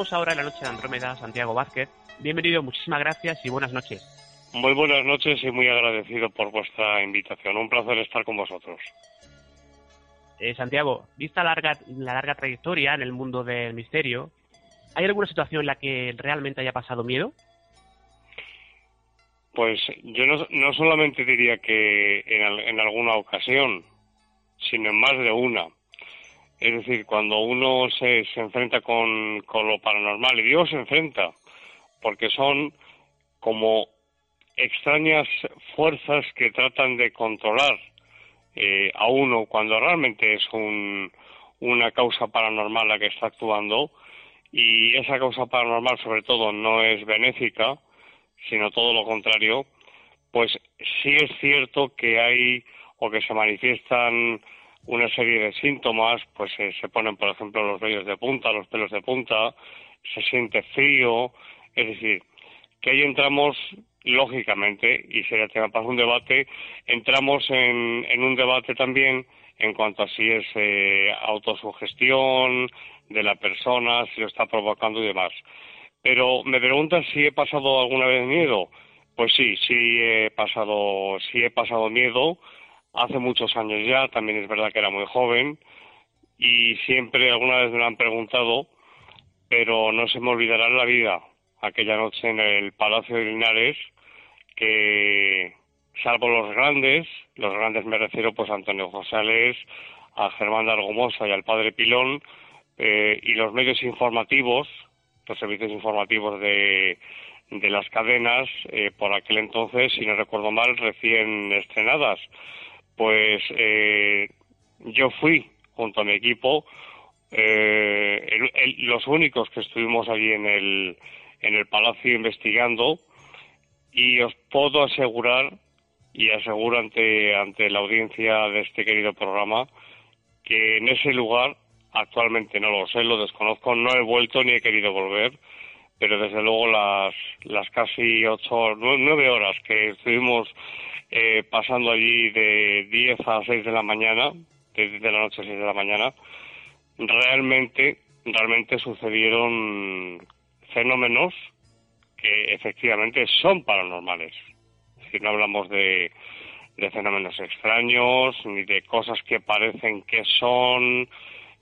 Saludamos ahora en la noche de Andrómeda Santiago Vázquez. Bienvenido, muchísimas gracias y buenas noches. Muy buenas noches y muy agradecido por vuestra invitación. Un placer estar con vosotros. Eh, Santiago, vista larga, la larga trayectoria en el mundo del misterio, ¿hay alguna situación en la que realmente haya pasado miedo? Pues yo no, no solamente diría que en alguna ocasión, sino en más de una. Es decir, cuando uno se, enfrenta con, con lo paranormal, y digo se enfrenta, porque son como extrañas fuerzas que tratan de controlar eh, a uno cuando realmente es un, una causa paranormal la que está actuando y esa causa paranormal sobre todo no es benéfica, sino todo lo contrario, pues sí es cierto que hay o que se manifiestan una serie de síntomas, pues eh, se ponen, por ejemplo, los vellos de punta, los pelos de punta, se siente frío, es decir, que ahí entramos, lógicamente, y sería tema para un debate, entramos en, en un debate también en cuanto a si es eh, autosugestión de la persona, si lo está provocando y demás. Pero me preguntas si he pasado alguna vez miedo. Pues sí, sí he pasado, sí he pasado miedo. Hace muchos años ya, también es verdad que era muy joven y siempre alguna vez me lo han preguntado, pero no se me olvidará la vida aquella noche en el Palacio de Linares que salvo los grandes, los grandes me refiero pues a Antonio Josales, a Germán de Argomosa y al padre Pilón, eh, y los medios informativos, los servicios informativos de, de las cadenas, eh, por aquel entonces, si no recuerdo mal, recién estrenadas. Pues eh, yo fui, junto a mi equipo, eh, los únicos que estuvimos allí en el, en el palacio investigando, y os puedo asegurar, y aseguro ante, ante la audiencia de este querido programa, que en ese lugar, actualmente no lo sé, lo desconozco, no he vuelto ni he querido volver, pero desde luego las, las casi ocho, nue- nueve horas que estuvimos eh, pasando allí de 10 a 6 de la mañana, de, de la noche a 6 de la mañana, realmente, realmente sucedieron fenómenos que efectivamente son paranormales. Es decir, no hablamos de, de fenómenos extraños, ni de cosas que parecen que son,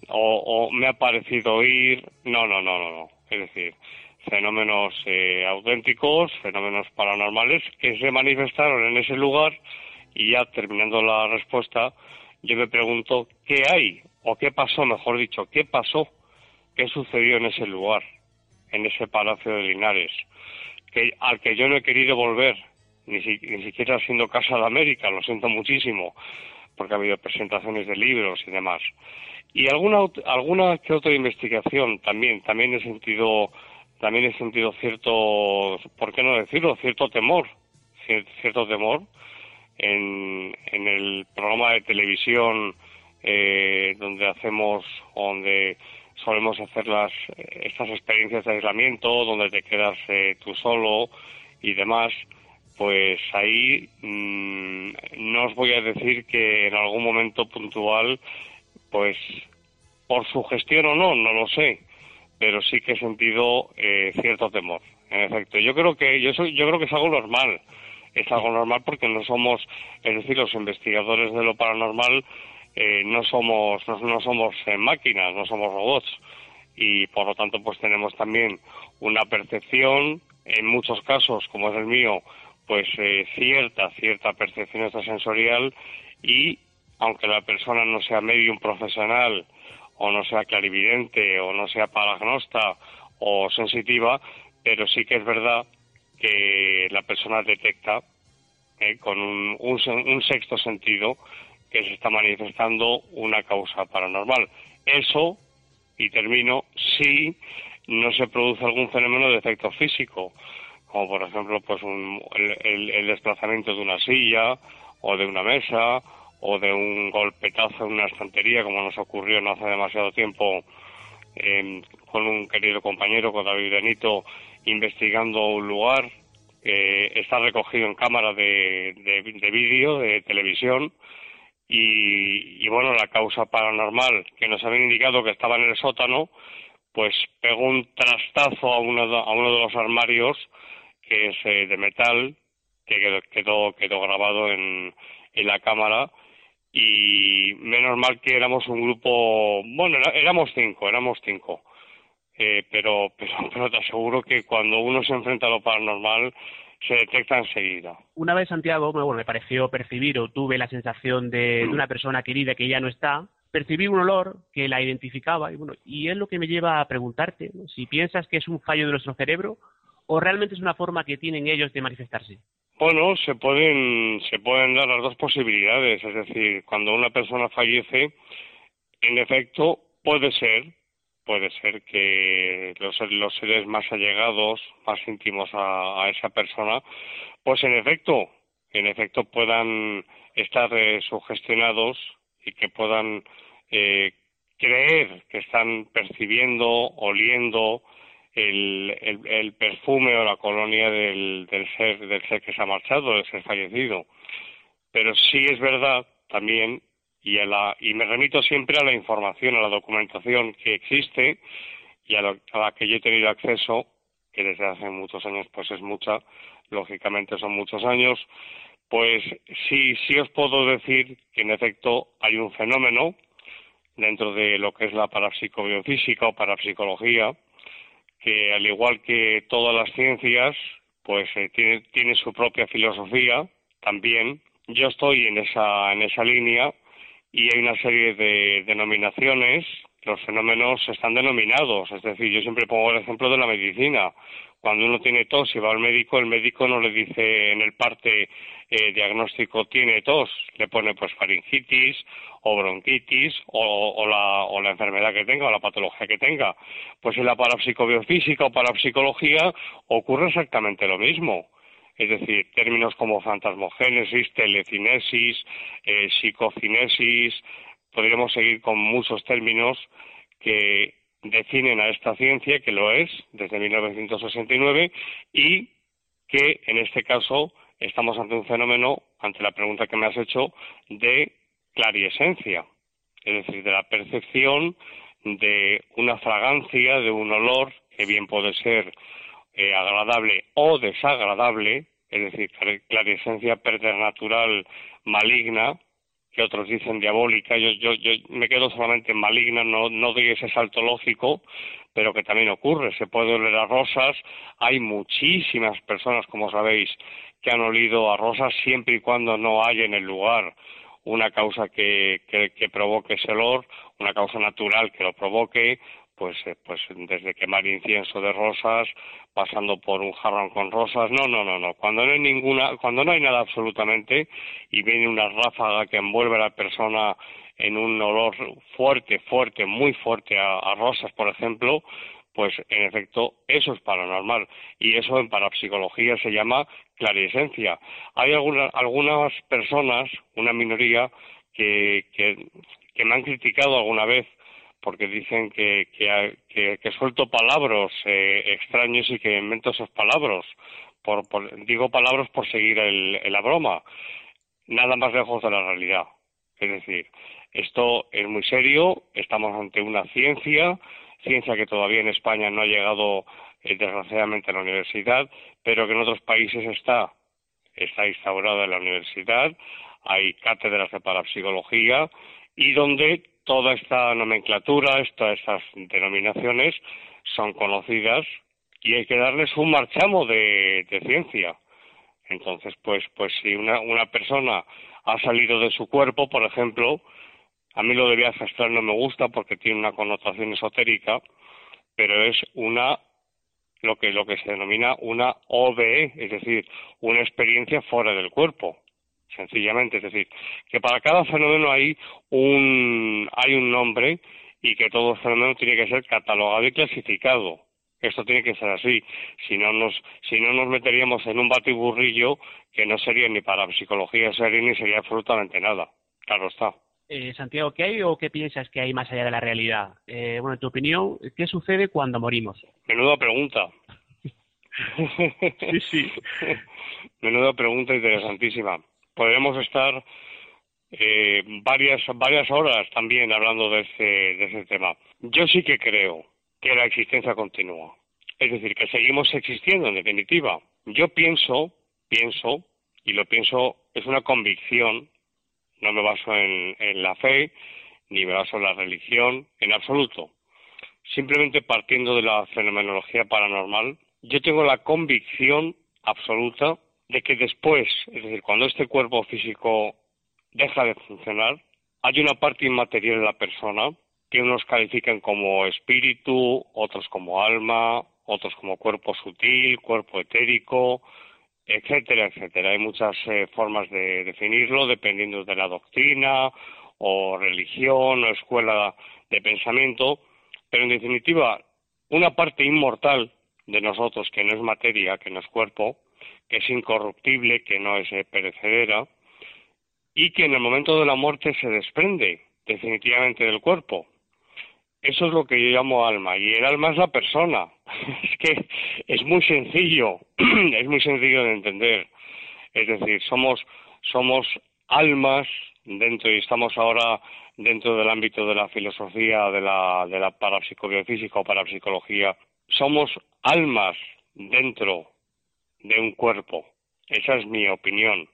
o, o me ha parecido oír. No, no, no, no, no. Es decir, fenómenos eh, auténticos, fenómenos paranormales que se manifestaron en ese lugar y ya terminando la respuesta, yo me pregunto qué hay o qué pasó, mejor dicho, qué pasó, qué sucedió en ese lugar, en ese palacio de Linares, que al que yo no he querido volver, ni, si- ni siquiera siendo Casa de América, lo siento muchísimo, porque ha habido presentaciones de libros y demás. Y alguna alguna que otra investigación también, también he sentido también he sentido cierto, ¿por qué no decirlo? Cierto temor, cier- cierto temor en, en el programa de televisión eh, donde hacemos, donde solemos hacer las, estas experiencias de aislamiento, donde te quedas eh, tú solo y demás, pues ahí mm, no os voy a decir que en algún momento puntual, pues por su gestión o no, no lo sé, pero sí que he sentido eh, cierto temor. En efecto, yo creo que yo soy, yo creo que es algo normal, es algo normal porque no somos, es decir, los investigadores de lo paranormal eh, no somos, no, somos eh, máquinas, no somos robots y por lo tanto pues tenemos también una percepción, en muchos casos como es el mío, pues eh, cierta, cierta percepción extrasensorial y aunque la persona no sea medium profesional o no sea clarividente o no sea paragnosta o sensitiva, pero sí que es verdad que la persona detecta eh, con un, un, sexto sentido que se está manifestando una causa paranormal. Eso, y termino, si no se produce algún fenómeno de efecto físico, como por ejemplo pues el, desplazamiento de una silla o de una mesa o de un golpetazo en una estantería, como nos ocurrió no hace demasiado tiempo con un querido compañero, con David Benito, investigando un lugar que está recogido en cámara de, de, vídeo, de televisión, y, bueno, la causa paranormal que nos habían indicado que estaba en el sótano, pues pegó un trastazo a uno de, a uno de los armarios que es eh, de metal, que quedó, quedó, grabado en, en la cámara y menos mal que éramos un grupo, bueno, éramos cinco, éramos cinco. Eh, pero, pero, pero te aseguro que cuando uno se enfrenta a lo paranormal se detecta enseguida. Una vez Santiago, bueno, me pareció percibir o tuve la sensación de, de, una persona querida que ya no está, percibí un olor que la identificaba y bueno, y es lo que me lleva a preguntarte si piensas que es un fallo de nuestro cerebro o realmente es una forma que tienen ellos de manifestarse. Bueno, se pueden, se pueden dar las dos posibilidades, es decir, cuando una persona fallece, en efecto, puede ser, puede ser que los, los seres más allegados, más íntimos a, esa persona, pues en efecto, en efecto puedan estar eh, sugestionados y que puedan eh, creer que están percibiendo, oliendo, el, el, perfume o la colonia del, del, ser, del ser que se ha marchado, del ser fallecido. Pero sí es verdad también, y, a la, y me remito siempre a la información, a la documentación que existe y a, a la que yo he tenido acceso, que desde hace muchos años pues es mucha, lógicamente son muchos años, pues sí, sí os puedo decir que en efecto hay un fenómeno dentro de lo que es la parapsicobiofísica o parapsicología, que al igual que todas las ciencias, pues eh, tiene, tiene su propia filosofía también. Yo estoy en esa, en esa línea y hay una serie de denominaciones, los fenómenos están denominados, es decir, yo siempre pongo el ejemplo de la medicina. Cuando uno tiene tos y va al médico, el médico no le dice en el parte eh, diagnóstico tiene tos, le pone pues faringitis o bronquitis o, la, o la enfermedad que tenga o la patología que tenga. Pues en la parapsicobiofísica o parapsicología ocurre exactamente lo mismo. Es decir, términos como fantasmogénesis, telecinesis, eh, psicocinesis, podríamos seguir con muchos términos que definen a esta ciencia, que lo es desde 1969, y que en este caso estamos ante un fenómeno, ante la pregunta que me has hecho, de clariesencia, es decir, de la percepción de una fragancia, de un olor, que bien puede ser eh, agradable o desagradable, es decir, clariesencia preternatural maligna, que otros dicen diabólica, yo, yo, yo me quedo solamente en maligna, no, no doy ese salto lógico, pero que también ocurre, se puede oler a rosas, hay muchísimas personas, como sabéis, que han olido a rosas siempre y cuando no haya en el lugar una causa que, que, provoque ese olor, una causa natural que lo provoque, pues, eh, pues desde quemar incienso de rosas, pasando por un jarrón con rosas, no, no, no, no, cuando no hay ninguna, cuando no hay nada absolutamente y viene una ráfaga que envuelve a la persona en un olor fuerte, fuerte, muy fuerte a rosas, por ejemplo, pues en efecto eso es paranormal. Y eso en parapsicología se llama clarisencia. Hay algunas, algunas personas, una minoría, que, que, me han criticado alguna vez porque dicen que, que, que, suelto palabras eh, extraños y que invento esas palabras. Por, digo palabras por seguir el, la broma. Nada más lejos de la realidad. Es decir, esto es muy serio, estamos ante una ciencia, ciencia que todavía en España no ha llegado eh, desgraciadamente a la universidad, pero que en otros países está, está instaurada en la universidad, hay cátedras de parapsicología y donde toda esta nomenclatura, todas estas denominaciones son conocidas y hay que darles un marchamo de, ciencia. Entonces, pues, pues si una, una persona ha salido de su cuerpo, por ejemplo, a mí lo de viaje astral no me gusta porque tiene una connotación esotérica, pero es una lo que lo que se denomina una OBE, es decir, una experiencia fuera del cuerpo, sencillamente, es decir, que para cada fenómeno hay un hay un nombre y que todo fenómeno tiene que ser catalogado y clasificado. Esto tiene que ser así. Si no nos, si no nos meteríamos en un batiburrillo que no sería ni para psicología seria ni sería absolutamente nada. Claro está. Eh, Santiago, ¿qué hay o qué piensas que hay más allá de la realidad? Eh, bueno, en tu opinión, ¿qué sucede cuando morimos? Menuda pregunta. sí, sí. Menuda pregunta interesantísima. Podremos estar eh, varias varias horas también hablando de ese, de ese tema. Yo sí que creo que la existencia continúa. Es decir, que seguimos existiendo en definitiva. Yo pienso, pienso, y lo pienso, es una convicción, no me baso en, en la fe, ni me baso en la religión, en absoluto. Simplemente partiendo de la fenomenología paranormal, yo tengo la convicción absoluta de que después, es decir, cuando este cuerpo físico deja de funcionar, hay una parte inmaterial de la persona que unos califican como espíritu, otros como alma, otros como cuerpo sutil, cuerpo etérico, etcétera, etcétera. Hay muchas eh, formas de definirlo dependiendo de la doctrina o religión o escuela de pensamiento, pero en definitiva, una parte inmortal de nosotros que no es materia, que no es cuerpo, que es incorruptible, que no es eh, perecedera, y que en el momento de la muerte se desprende definitivamente del cuerpo. Eso es lo que yo llamo alma, y el alma es la persona. es que es muy sencillo, es muy sencillo de entender. Es decir, somos, somos almas dentro, y estamos ahora dentro del ámbito de la filosofía, de la, de la parapsicobiofísica o parapsicología, somos almas dentro de un cuerpo. Esa es mi opinión.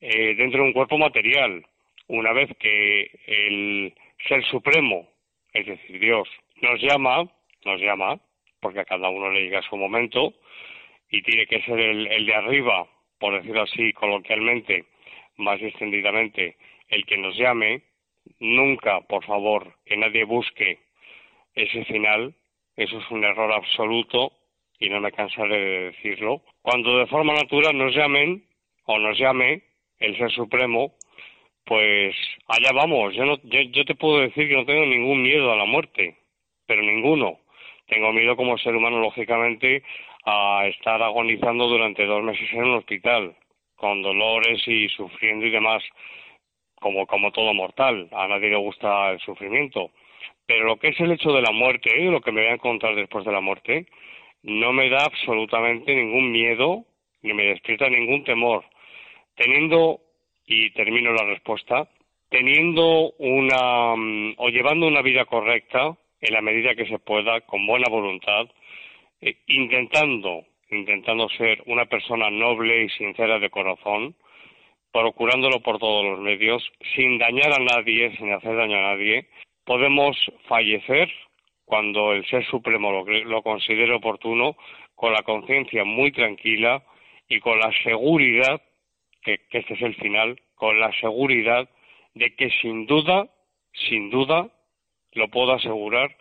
Eh, dentro de un cuerpo material, una vez que el Ser Supremo, es decir, Dios, nos llama, nos llama, porque a cada uno le llega su momento, y tiene que ser el, el de arriba, por decirlo así coloquialmente, más extendidamente, el que nos llame, nunca, por favor, que nadie busque ese final, eso es un error absoluto y no me cansaré de decirlo. Cuando de forma natural nos llamen o nos llame, el Ser Supremo, pues allá vamos. Yo, no, yo, te puedo decir que no tengo ningún miedo a la muerte, pero ninguno. Tengo miedo como ser humano, lógicamente, a estar agonizando durante dos meses en un hospital, con dolores y sufriendo y demás, como, como todo mortal. A nadie le gusta el sufrimiento. Pero lo que es el hecho de la muerte, ¿eh? lo que me voy a encontrar después de la muerte, no me da absolutamente ningún miedo, ni me despierta ningún temor. Teniendo, y termino la respuesta, teniendo una mm, o llevando una vida correcta en la medida que se pueda, con buena voluntad, eh, intentando, intentando ser una persona noble y sincera de corazón, procurándolo por todos los medios, sin dañar a nadie, sin hacer daño a nadie, podemos fallecer cuando el Ser Supremo lo, lo considere oportuno, con la conciencia muy tranquila y con la seguridad que, este es el final, con la seguridad de que sin duda, sin duda, lo puedo asegurar,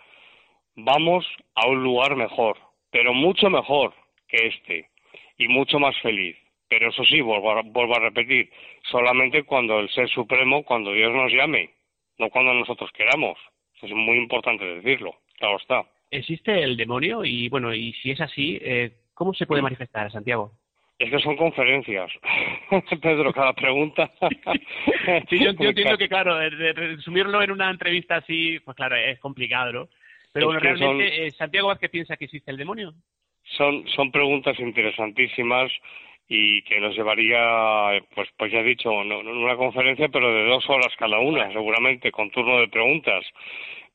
vamos a un lugar mejor, pero mucho mejor que este y mucho más feliz. Pero eso sí, vuelvo a, vuelvo a repetir, solamente cuando el Ser Supremo, cuando Dios nos llame, no cuando nosotros queramos. Es muy importante decirlo, claro está. ¿Existe el demonio? Y bueno, y si es así, eh, ¿cómo se puede manifestar, Santiago? Es que son conferencias. Pedro, cada pregunta. sí, yo, entiendo que, claro, resumirlo en una entrevista así, pues claro, es complicado, ¿no? Pero bueno, realmente, eh, ¿Santiago Vázquez piensa que existe el demonio? Son, son preguntas interesantísimas y que nos llevaría, pues, pues ya he dicho, no, una conferencia, pero de dos horas cada una, seguramente, con turno de preguntas.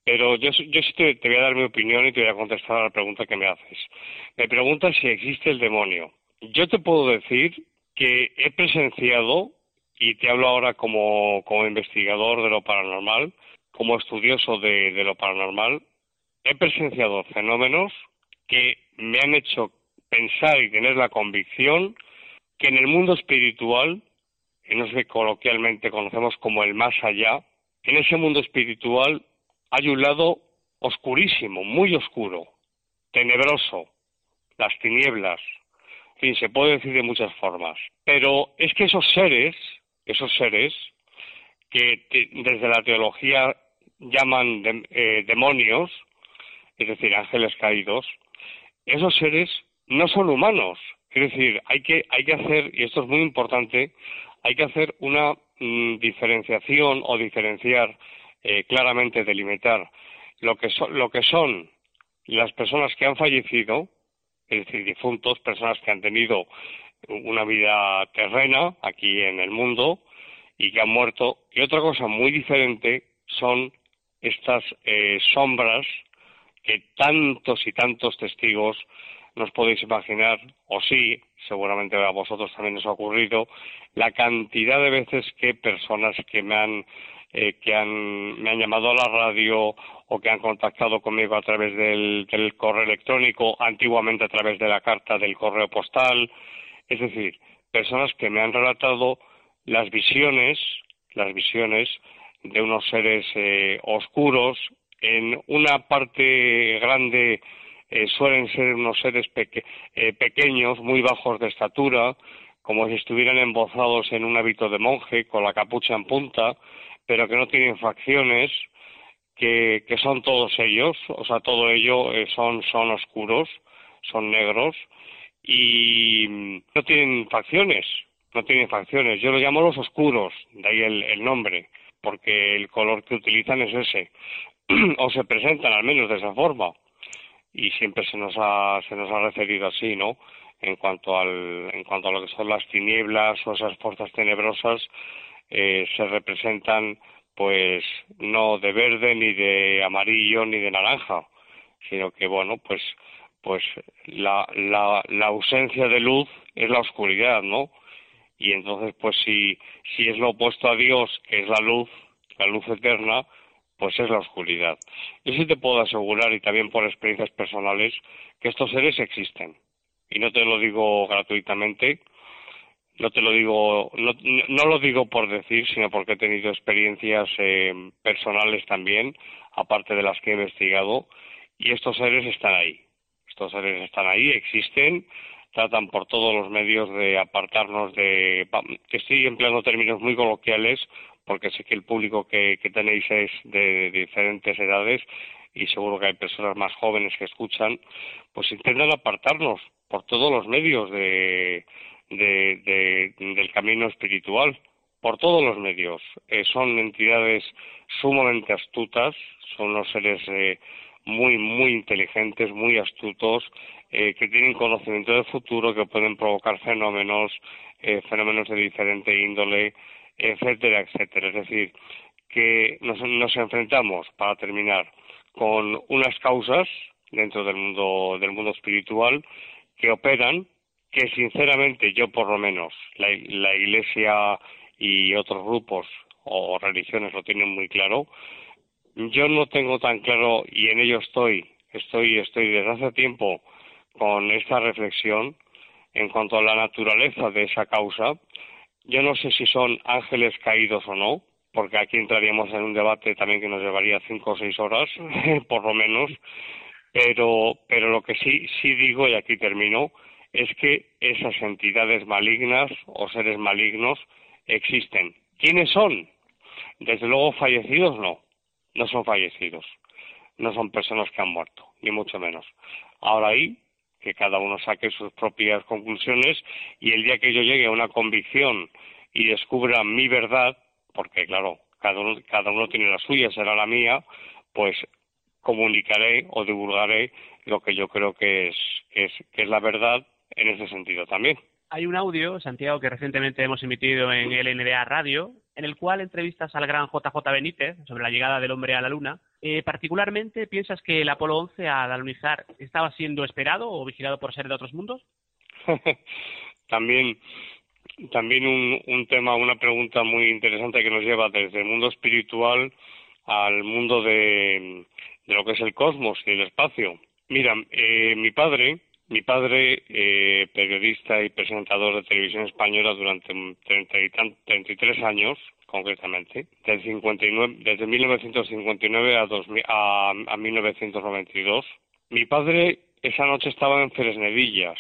Pero yo, yo sí te, voy a dar mi opinión y te voy a contestar a la pregunta que me haces. Me preguntas si existe el demonio. Yo te puedo decir que he presenciado, y te hablo ahora como, como investigador de lo paranormal, como estudioso de, de lo paranormal, he presenciado fenómenos que me han hecho pensar y tener la convicción que en el mundo espiritual en eso que coloquialmente conocemos como el más allá, en ese mundo espiritual hay un lado oscurísimo, muy oscuro, tenebroso, las tinieblas, en fin, se puede decir de muchas formas. Pero es que esos seres, esos seres, que desde la teología llaman eh, demonios, es decir, ángeles caídos, esos seres no son humanos. Es decir, hay que, hay que hacer, y esto es muy importante, hay que hacer una mm, diferenciación o diferenciar eh, claramente, delimitar lo que, lo que son las personas que han fallecido, es decir, difuntos, personas que han tenido una vida terrena aquí en el mundo y que han muerto. Y otra cosa muy diferente son estas eh, sombras que tantos y tantos testigos nos podéis imaginar, o sí, seguramente a vosotros también os ha ocurrido, la cantidad de veces que personas que me han eh, que han, me han llamado a la radio o que han contactado conmigo a través del, del correo electrónico, antiguamente a través de la carta del correo postal, es decir, personas que me han relatado las visiones, las visiones de unos seres eh, oscuros, en una parte grande eh, suelen ser unos seres eh, pequeños, muy bajos de estatura, como si estuvieran embozados en un hábito de monje, con la capucha en punta, pero que no tienen facciones, que, son todos ellos, o sea, todo ello son, son oscuros, son negros, y no tienen facciones, no tienen facciones. Yo lo llamo los oscuros, de ahí el, nombre, porque el color que utilizan es ese, o se presentan al menos de esa forma, y siempre se nos ha, se nos ha referido así, ¿no? En cuanto, al, en cuanto a lo que son las tinieblas o esas fuerzas tenebrosas, eh, se representan pues no de verde ni de amarillo ni de naranja, sino que bueno, pues pues la, la, la ausencia de luz es la oscuridad, ¿no? Y entonces, pues si, si es lo opuesto a Dios, que es la luz, la luz eterna, pues es la oscuridad. Y sí te puedo asegurar, y también por experiencias personales, que estos seres existen. Y no te lo digo gratuitamente, no te lo digo, no, no lo digo por decir, sino porque he tenido experiencias eh, personales también, aparte de las que he investigado, y estos seres están ahí. Estos seres están ahí, existen, tratan por todos los medios de apartarnos de, que estoy empleando términos muy coloquiales, porque sé que el público que, tenéis es de, diferentes edades y seguro que hay personas más jóvenes que escuchan, pues intentan apartarnos por todos los medios de, del camino espiritual, por todos los medios. Eh, son entidades sumamente astutas, son los seres eh, muy, muy inteligentes, muy astutos, eh, que tienen conocimiento del futuro, que pueden provocar fenómenos, eh, fenómenos de diferente índole, etcétera, etcétera. Es decir, que nos, nos enfrentamos, para terminar, con unas causas dentro del mundo, del mundo espiritual que operan, que sinceramente yo por lo menos, la, Iglesia y otros grupos o religiones lo tienen muy claro, yo no tengo tan claro, y en ello estoy, estoy, estoy desde hace tiempo con esta reflexión en cuanto a la naturaleza de esa causa. Yo no sé si son ángeles caídos o no, porque aquí entraríamos en un debate también que nos llevaría cinco o seis horas, por lo menos. Pero, pero lo que sí, sí digo, y aquí termino, es que esas entidades malignas o seres malignos existen. ¿Quiénes son? Desde luego fallecidos no, no son fallecidos, no son personas que han muerto, ni mucho menos. Ahora ahí, que cada uno saque sus propias conclusiones y el día que yo llegue a una convicción y descubra mi verdad, porque claro, cada uno, cada uno tiene la suya, será la mía, pues comunicaré o divulgaré lo que yo creo que es, que es, que es la verdad en ese sentido también. Hay un audio, Santiago, que recientemente hemos emitido en el NDA Radio, en el cual entrevistas al gran JJ Benítez sobre la llegada del hombre a la Luna. Eh, particularmente, ¿piensas que el Apolo 11 al alunizar estaba siendo esperado o vigilado por seres de otros mundos? también también un, un tema, una pregunta muy interesante que nos lleva desde el mundo espiritual al mundo de, de lo que es el cosmos y el espacio. Mira, eh, mi padre, Mi padre, eh, periodista y presentador de televisión española durante 30 y 33 años, concretamente, desde, 59, desde 1959 a, 2000, a, a 1992. Mi padre esa noche estaba en Fresnedillas,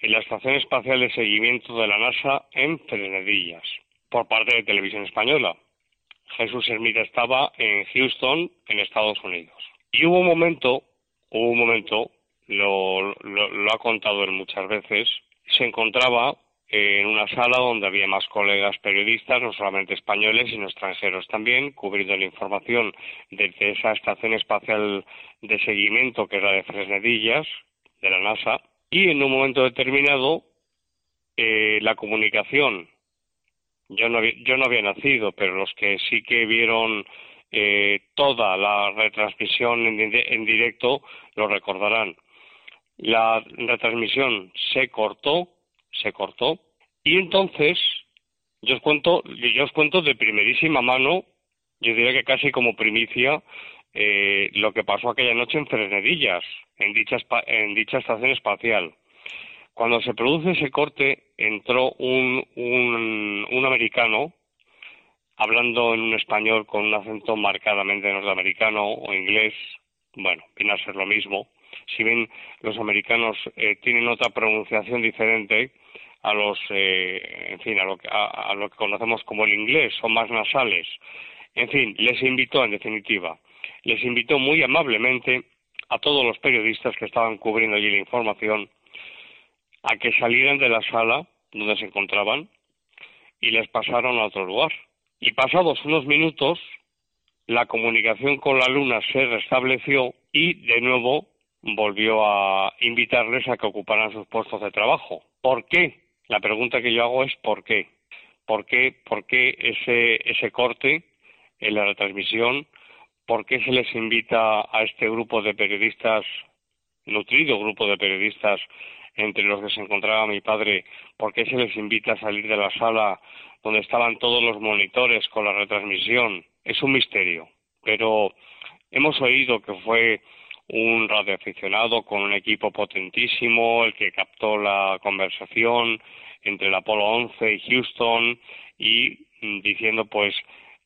en la Estación Espacial de Seguimiento de la NASA en Fresnedillas, por parte de Televisión Española. Jesús Hermida estaba en Houston, en Estados Unidos. Y hubo un momento, hubo un momento lo, lo, ha contado él muchas veces, se encontraba en una sala donde había más colegas periodistas, no solamente españoles, sino extranjeros también, cubriendo la información desde esa estación espacial de seguimiento que era de Fresnedillas, de la NASA, y en un momento determinado eh, la comunicación, yo no, yo no había nacido, pero los que sí que vieron eh, toda la retransmisión en directo lo recordarán la retransmisión se cortó, se cortó, y entonces yo os cuento, yo os cuento de primerísima mano, yo diría que casi como primicia, eh, lo que pasó aquella noche en Fresnedillas, en dicha, en dicha estación espacial. Cuando se produce ese corte, entró un, un, un americano hablando en un español con un acento marcadamente norteamericano o inglés, bueno, viene a ser lo mismo, si bien los americanos eh, tienen otra pronunciación diferente a los, eh, en fin, a lo, que, a, lo que conocemos como el inglés, son más nasales. En fin, les invitó, en definitiva, les invitó muy amablemente a todos los periodistas que estaban cubriendo allí la información a que salieran de la sala donde se encontraban y les pasaron a otro lugar. Y pasados unos minutos, la comunicación con la Luna se restableció y de nuevo volvió a invitarles a que ocuparan sus puestos de trabajo. ¿Por qué? La pregunta que yo hago es ¿por qué? ¿Por qué, por qué ese, ese corte en la retransmisión? ¿Por qué se les invita a este grupo de periodistas, nutrido grupo de periodistas, entre los que se encontraba mi padre, por qué se les invita a salir de la sala donde estaban todos los monitores con la retransmisión? Es un misterio, pero hemos oído que fue un radioaficionado con un equipo potentísimo, el que captó la conversación entre el Apolo 11 y Houston y mm, diciendo pues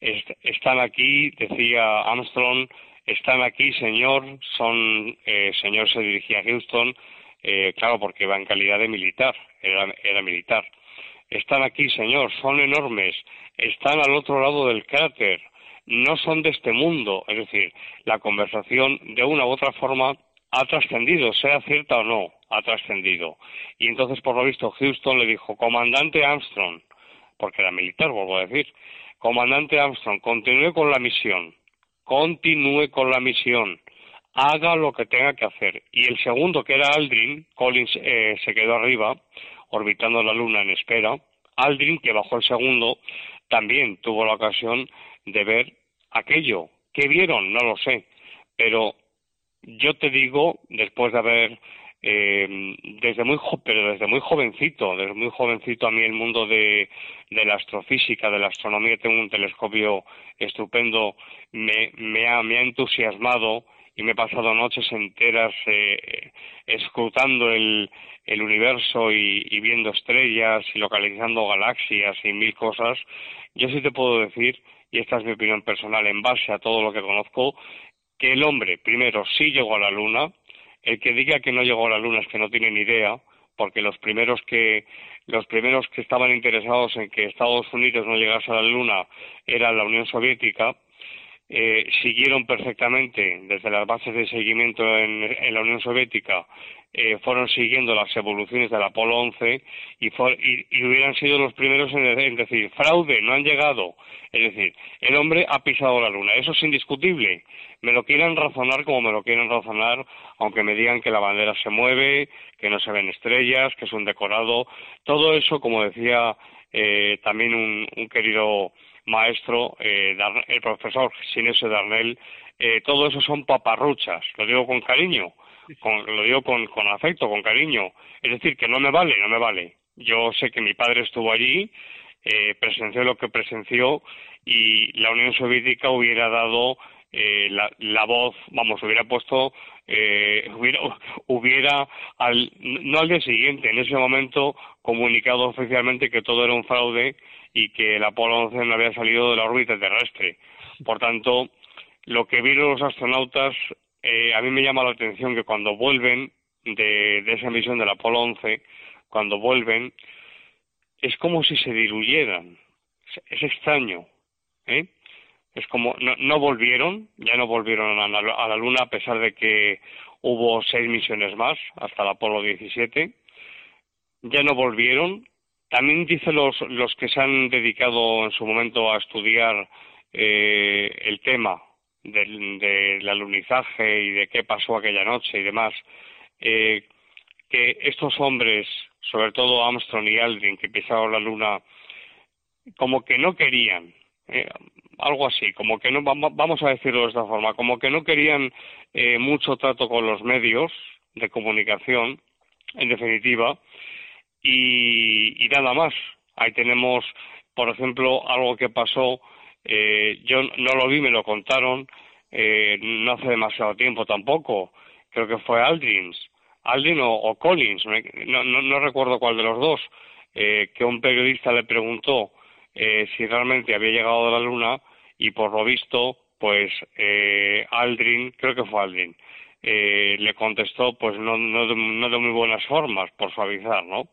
están aquí, decía Armstrong, están aquí señor, son, eh, señor se dirigía a Houston, eh, claro porque va en calidad de militar, era, era militar. Están aquí señor, son enormes, están al otro lado del cráter, no son de este mundo. Es decir, la conversación de una u otra forma ha trascendido, sea cierta o no, ha trascendido. Y entonces, por lo visto, Houston le dijo, comandante Armstrong, porque era militar, vuelvo a decir, comandante Armstrong, continúe con la misión, continúe con la misión, haga lo que tenga que hacer. Y el segundo, que era Aldrin, Collins eh, se quedó arriba, orbitando la Luna en espera. Aldrin, que bajó el segundo, también tuvo la ocasión de ver aquello. ¿Qué vieron? No lo sé. Pero yo te digo, después de haber eh, desde muy pero desde muy jovencito, desde muy jovencito a mí el mundo de, de la astrofísica, de la astronomía, tengo un telescopio estupendo, me, me, ha, me ha entusiasmado y me he pasado noches enteras eh, escrutando el, el universo y, y, viendo estrellas y localizando galaxias y mil cosas, yo sí te puedo decir y esta es mi opinión personal en base a todo lo que conozco, que el hombre, primero, sí llegó a la Luna, el que diga que no llegó a la Luna es que no tiene ni idea, porque los primeros que los primeros que estaban interesados en que Estados Unidos no llegase a la Luna era la Unión Soviética, eh, siguieron perfectamente desde las bases de seguimiento en, la Unión Soviética, eh, fueron siguiendo las evoluciones del Apolo 11 y, y, hubieran sido los primeros en, decir, fraude, no han llegado. Es decir, el hombre ha pisado la Luna, eso es indiscutible. Me lo quieran razonar como me lo quieran razonar, aunque me digan que la bandera se mueve, que no se ven estrellas, que es un decorado, todo eso, como decía eh, también un querido maestro, eh, el profesor Sinesio Darnell, eh, todo eso son paparruchas, lo digo con cariño, lo digo con, con afecto, con cariño. Es decir, que no me vale, no me vale. Yo sé que mi padre estuvo allí, eh, presenció lo que presenció y la Unión Soviética hubiera dado eh, la, voz, vamos, hubiera puesto, eh, hubiera, hubiera al, no al día siguiente, en ese momento comunicado oficialmente que todo era un fraude y que el Apolo 11 no había salido de la órbita terrestre. Por tanto, lo que vieron los astronautas, eh, a mí me llama la atención que cuando vuelven de, de esa misión del Apolo 11, cuando vuelven, es como si se diluyeran. Es, extraño. ¿eh? Es como, no, no, volvieron, ya no volvieron a la, a la, Luna a pesar de que hubo seis misiones más hasta el Apolo 17. Ya no volvieron. También dicen los, los que se han dedicado en su momento a estudiar eh, el tema del, del alunizaje y de qué pasó aquella noche y demás, eh, que estos hombres sobre todo Armstrong y Aldrin, que pisaron la Luna, como que no querían, eh, algo así, como que no, vamos a decirlo de esta forma, como que no querían eh, mucho trato con los medios de comunicación, en definitiva, y, nada más. Ahí tenemos, por ejemplo, algo que pasó, eh, yo no lo vi, me lo contaron, no hace demasiado tiempo tampoco, creo que fue Aldrin, Aldrin o, Collins, no, no, recuerdo cuál de los dos, eh, que un periodista le preguntó eh, si realmente había llegado a la Luna y por lo visto, pues eh, Aldrin, creo que fue Aldrin, eh, le contestó pues no, no, no de muy buenas formas, por suavizar, ¿no?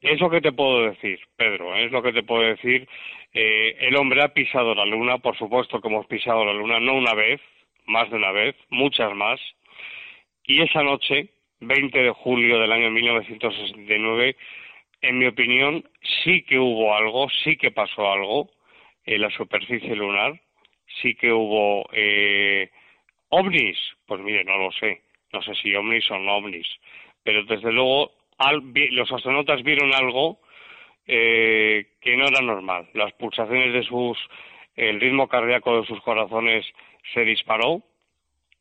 Es lo que te puedo decir, Pedro, es lo que te puedo decir. Eh, el hombre ha pisado la luna, por supuesto que hemos pisado la luna, no una vez, más de una vez, muchas más. Y esa noche, 20 de julio del año 1969, en mi opinión, sí que hubo algo, sí que pasó algo en la superficie lunar, sí que hubo eh, ovnis, pues mire, no lo sé, no sé si ovnis o no ovnis, pero desde luego los astronautas vieron algo eh, que no era normal. Las pulsaciones de sus, el ritmo cardíaco de sus corazones se disparó,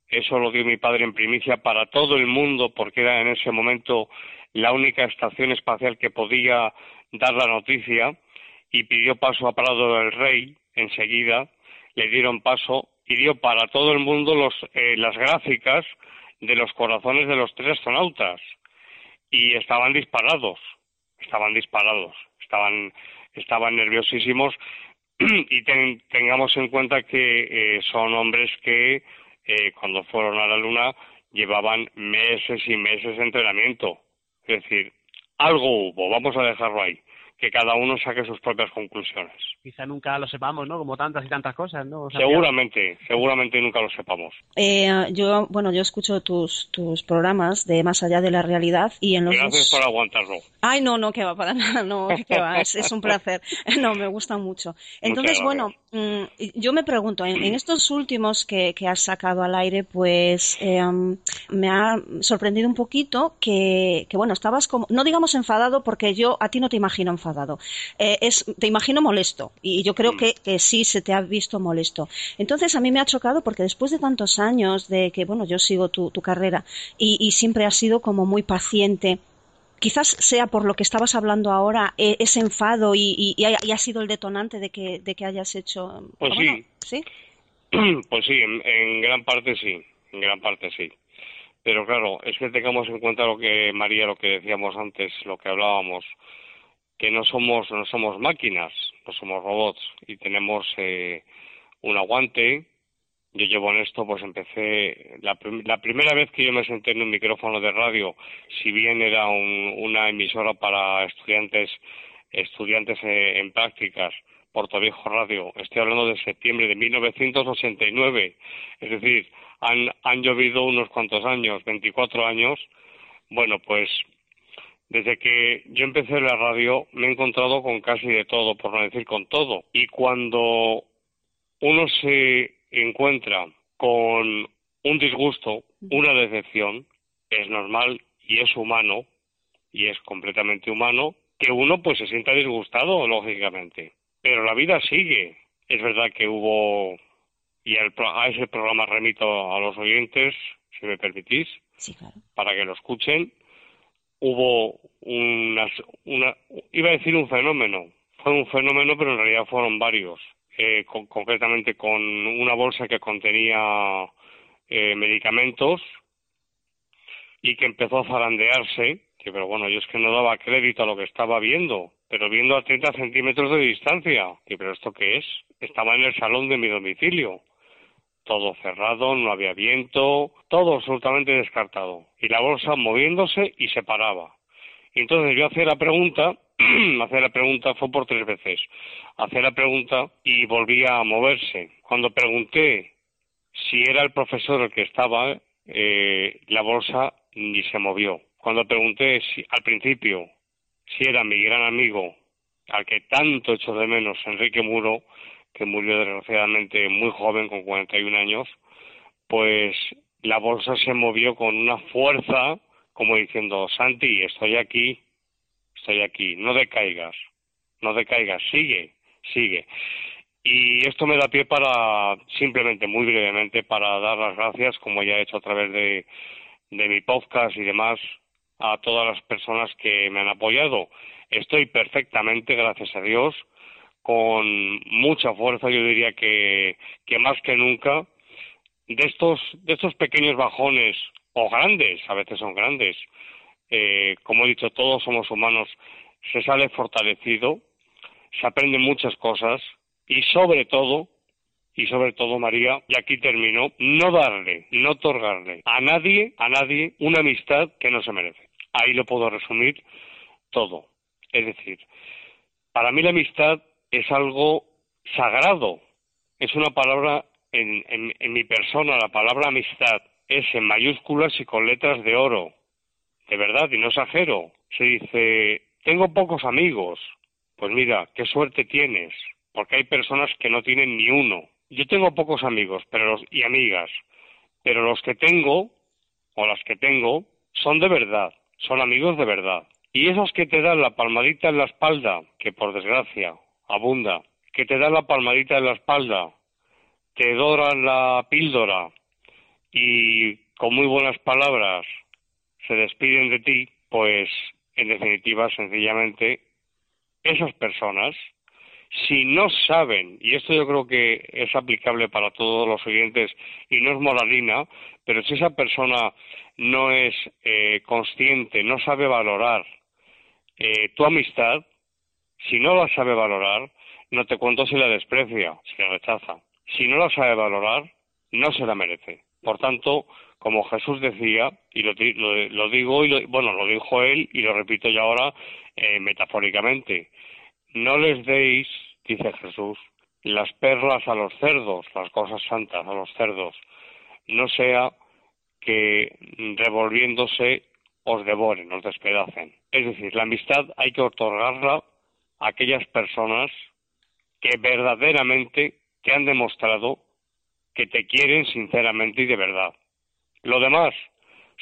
eso lo dio mi padre en primicia para todo el mundo porque era en ese momento la única estación espacial que podía dar la noticia y pidió paso a Prado del Rey enseguida, le dieron paso y dio para todo el mundo los, eh, las gráficas de los corazones de los tres astronautas y estaban disparados, estaban disparados, estaban, estaban nerviosísimos y tengamos en cuenta que eh, son hombres que eh, cuando fueron a la Luna llevaban meses y meses de entrenamiento. Es decir, algo hubo, vamos a dejarlo ahí que cada uno saque sus propias conclusiones. Quizá nunca lo sepamos, ¿no? Como tantas y tantas cosas, ¿no? seguramente, seguramente nunca lo sepamos. Eh, yo, bueno, yo escucho tus, tus programas de Más allá de la realidad y en los Gracias por aguantarlo. Ay, no, no, que va para nada, no, que va, es, un placer. No, me gusta mucho. Entonces, bueno, mm, yo me pregunto, en, estos últimos que, que, has sacado al aire, pues eh, me ha sorprendido un poquito que, que, bueno, estabas como, no digamos enfadado porque yo a ti no te imagino enfadado eh, es, te imagino molesto y yo creo mm. que, sí se te ha visto molesto. Entonces a mí me ha chocado porque después de tantos años de que, bueno, yo sigo tu, carrera y, siempre has sido como muy paciente, quizás sea por lo que estabas hablando ahora, e, ese enfado y, ha, sido el detonante de que, de que hayas hecho. Pues sí. Pues sí, en, gran parte sí, en gran parte sí. Pero claro, es que tengamos en cuenta lo que, María, lo que decíamos antes, lo que hablábamos que no somos no somos máquinas, no somos robots y tenemos eh, un aguante. Yo llevo en esto, pues empecé la, la, primera vez que yo me senté en un micrófono de radio, si bien era una emisora para estudiantes estudiantes eh, en prácticas, Puerto Viejo Radio. Estoy hablando de septiembre de 1989, es decir, han, han llovido unos cuantos años, 24 años. Bueno, pues desde que yo empecé la radio me he encontrado con casi de todo, por no decir con todo. Y cuando uno se encuentra con un disgusto, una decepción, es normal y es humano, y es completamente humano, que uno pues se sienta disgustado, lógicamente. Pero la vida sigue. Es verdad que hubo, y a ese programa remito a los oyentes, si me permitís, para que lo escuchen, hubo unas, una, iba a decir un fenómeno, fue un fenómeno, pero en realidad fueron varios. eh, concretamente con una bolsa que contenía eh, medicamentos y que empezó a zarandearse, que pero bueno, yo es que no daba crédito a lo que estaba viendo, pero viendo a 30 centímetros de distancia, que pero esto qué es, estaba en el salón de mi domicilio, todo cerrado, no había viento, todo absolutamente descartado, y la bolsa moviéndose y se paraba. Y entonces yo hacía la pregunta, hacía la pregunta, fue por tres veces, hacía la pregunta y volvía a moverse. Cuando pregunté si era el profesor el que estaba, eh, la bolsa ni se movió. Cuando pregunté si, al principio si era mi gran amigo, al que tanto echo de menos, Enrique Muro, que murió desgraciadamente muy joven, con 41 años, pues la bolsa se movió con una fuerza, como diciendo, Santi, estoy aquí, estoy aquí, no decaigas, no decaigas, sigue, sigue. Y esto me da pie para, simplemente, muy brevemente, para dar las gracias, como ya he hecho a través de, de mi podcast y demás, a todas las personas que me han apoyado. Estoy perfectamente, gracias a Dios, con mucha fuerza, yo diría que, que más que nunca, de estos, de estos pequeños bajones, o grandes, a veces son grandes, eh, como he dicho, todos somos humanos, se sale fortalecido, se aprenden muchas cosas, y sobre todo, y sobre todo, María, y aquí termino, no darle, no otorgarle a nadie, a nadie, una amistad que no se merece. Ahí lo puedo resumir todo. Es decir, para mí la amistad es algo sagrado, es una palabra en, en, en mi persona, la palabra amistad es en mayúsculas y con letras de oro, de verdad, y no exagero. Se dice, tengo pocos amigos. Pues mira, qué suerte tienes, porque hay personas que no tienen ni uno. Yo tengo pocos amigos pero y amigas, pero los que tengo, o las que tengo, son de verdad, son amigos de verdad. Y esos que te dan la palmadita en la espalda, que por desgracia abunda, que te dan la palmadita en la espalda, te doran la píldora y con muy buenas palabras se despiden de ti, pues en definitiva, sencillamente, esas personas si no saben, y esto yo creo que es aplicable para todos los oyentes y no es moralina, pero si esa persona no es eh, consciente, no sabe valorar eh, tu amistad, si no la sabe valorar, no te cuento si la desprecia, si la rechaza. Si no la sabe valorar, no se la merece. Por tanto, como Jesús decía, y lo, digo, y bueno, lo dijo él y lo repito yo ahora eh, metafóricamente, no les deis, dice Jesús, las perlas a los cerdos, las cosas santas a los cerdos, no sea que revolviéndose os devoren, os despedacen. Es decir, la amistad hay que otorgarla aquellas personas que verdaderamente te han demostrado que te quieren sinceramente y de verdad. Lo demás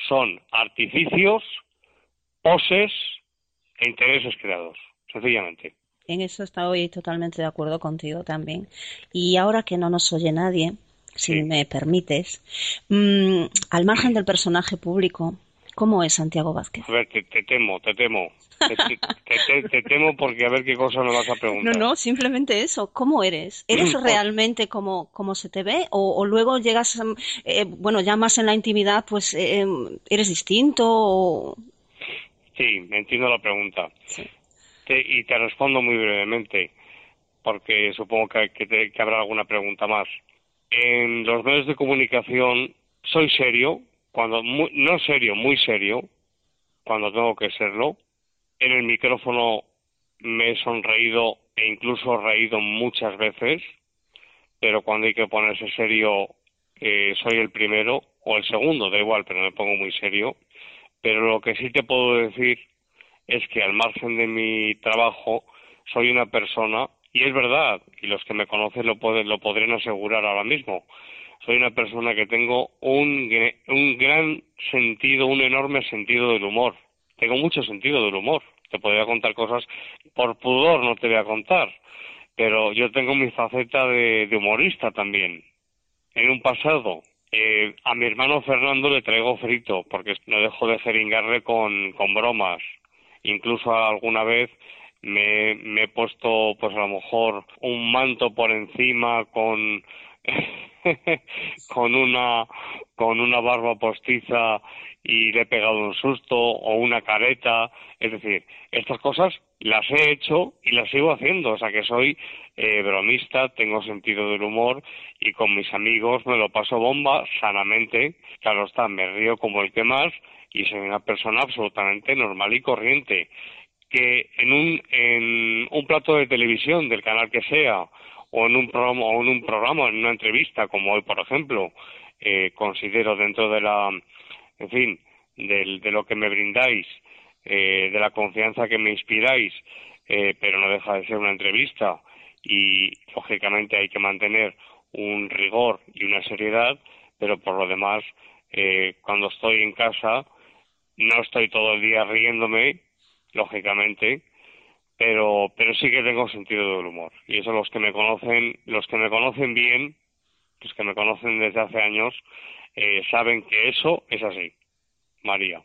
son artificios, poses e intereses creados, sencillamente. En eso estoy totalmente de acuerdo contigo también. Y ahora que no nos oye nadie, si me permites, mm, al margen del personaje público, ¿cómo es Santiago Vázquez? A ver, te, temo, te temo. Te, temo porque a ver qué cosa me vas a preguntar. No, no, simplemente eso. ¿Cómo eres? ¿Eres realmente como, como se te ve? ¿O, luego llegas, eh, bueno, ya más en la intimidad, pues eh, eres distinto? Sí, me entiendo la pregunta. Sí y te respondo muy brevemente, porque supongo que, que, habrá alguna pregunta más. En los medios de comunicación soy serio, cuando no serio, muy serio, cuando tengo que serlo. En el micrófono me he sonreído e incluso reído muchas veces, pero cuando hay que ponerse serio eh, soy el primero o el segundo, da igual, pero me pongo muy serio. Pero lo que sí te puedo decir es que al margen de mi trabajo soy una persona, y es verdad, y los que me conocen lo, pueden, lo podrían asegurar ahora mismo, soy una persona que tengo un, un gran sentido, un enorme sentido del humor. Tengo mucho sentido del humor. Te podría contar cosas, por pudor no te voy a contar, pero yo tengo mi faceta de, humorista también. En un pasado, eh, a mi hermano Fernando le traigo frito, porque no dejo de jeringarle con, con bromas incluso alguna vez me, me he puesto pues a lo mejor un manto por encima con con una con una barba postiza y le he pegado un susto o una careta, es decir, estas cosas las he hecho y las sigo haciendo, o sea que soy eh, bromista, tengo sentido del humor y con mis amigos me lo paso bomba sanamente, claro está, me río como el que más y soy una persona absolutamente normal y corriente. Que en un, en un plato de televisión del canal que sea o en un programa o en un programa en una entrevista como hoy por ejemplo eh, considero dentro de la en fin de lo que me brindáis eh, de la confianza que me inspiráis eh, pero no deja de ser una entrevista y lógicamente hay que mantener un rigor y una seriedad pero por lo demás cuando estoy en casa no estoy todo el día riéndome lógicamente pero pero sí que tengo sentido del humor. Y eso los que me conocen los que me conocen bien los que me conocen desde hace años eh, saben que eso es así. María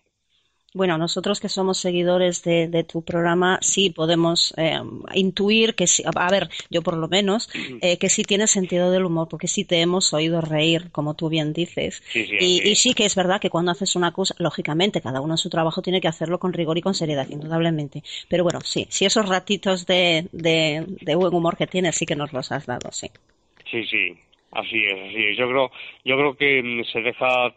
bueno, nosotros que somos seguidores de, tu programa, sí podemos eh, intuir que sí, a ver, yo por lo menos, eh, que sí tiene sentido del humor, porque sí te hemos oído reír, como tú bien dices. y, sí que es verdad que cuando haces una cosa, lógicamente, cada uno en su trabajo tiene que hacerlo con rigor y con seriedad, indudablemente. Pero bueno, sí, sí esos ratitos de, de, de buen humor que tienes, sí que nos los has dado, sí. Sí, sí, Así es, así es. Yo creo, yo creo que mm, se deja,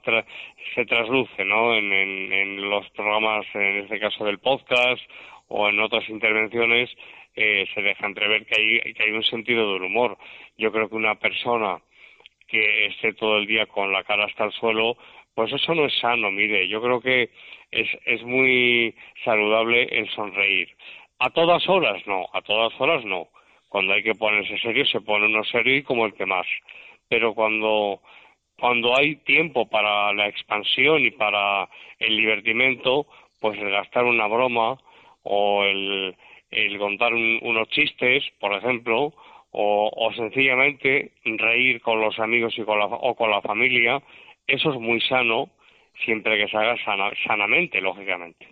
se trasluce, ¿no? En, en, los programas, en este caso del podcast o en otras intervenciones, eh, se deja entrever que hay, que hay un sentido del humor. Yo creo que una persona que esté todo el día con la cara hasta el suelo, pues eso no es sano, mire. Yo creo que es, es muy saludable el sonreír. A todas horas no, a todas horas no cuando hay que ponerse serio se pone uno serio y como el que más. Pero cuando cuando hay tiempo para la expansión y para el divertimento pues el gastar una broma o el, el contar unos chistes por ejemplo o, sencillamente reír con los amigos y con la, o con la familia eso es muy sano siempre que se haga sanamente lógicamente.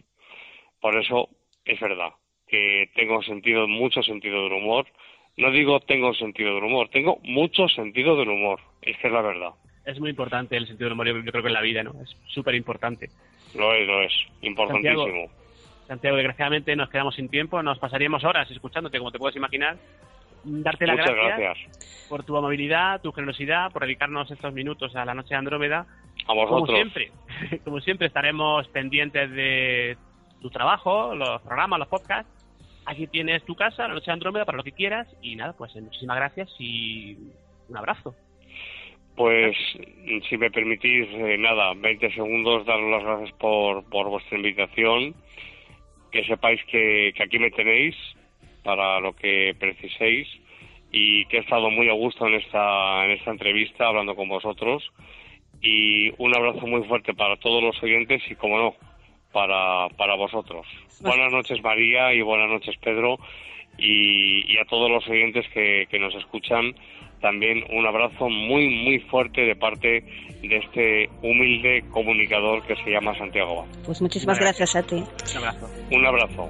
Por eso es verdad que tengo sentido mucho sentido del humor no digo tengo sentido del humor, tengo mucho sentido del humor, es que es la verdad. Es muy importante el sentido del humor, yo, creo que en la vida, ¿no? Es súper importante. Lo es, lo es, importantísimo. Santiago, desgraciadamente nos quedamos sin tiempo, nos pasaríamos horas escuchándote, como te puedes imaginar. Darte las gracias, por tu amabilidad, tu generosidad, por dedicarnos estos minutos a la noche de Andrómeda. A vosotros. Como siempre, como siempre estaremos pendientes de tu trabajo, los programas, los podcasts Aquí tienes tu casa, la noche Andrómeda, para lo que quieras. Y nada, pues muchísimas gracias y un abrazo. Pues, si me permitís, eh, nada, 20 segundos, daros las gracias por, por vuestra invitación. Que sepáis que, que aquí me tenéis para lo que preciséis y que he estado muy a gusto en esta, en esta entrevista hablando con vosotros. Y un abrazo muy fuerte para todos los oyentes y, como no, para, para vosotros. Buenas noches María y buenas noches Pedro y, a todos los oyentes que, que, nos escuchan también un abrazo muy muy fuerte de parte de este humilde comunicador que se llama Santiago. Pues muchísimas gracias a ti. Un abrazo. Un abrazo.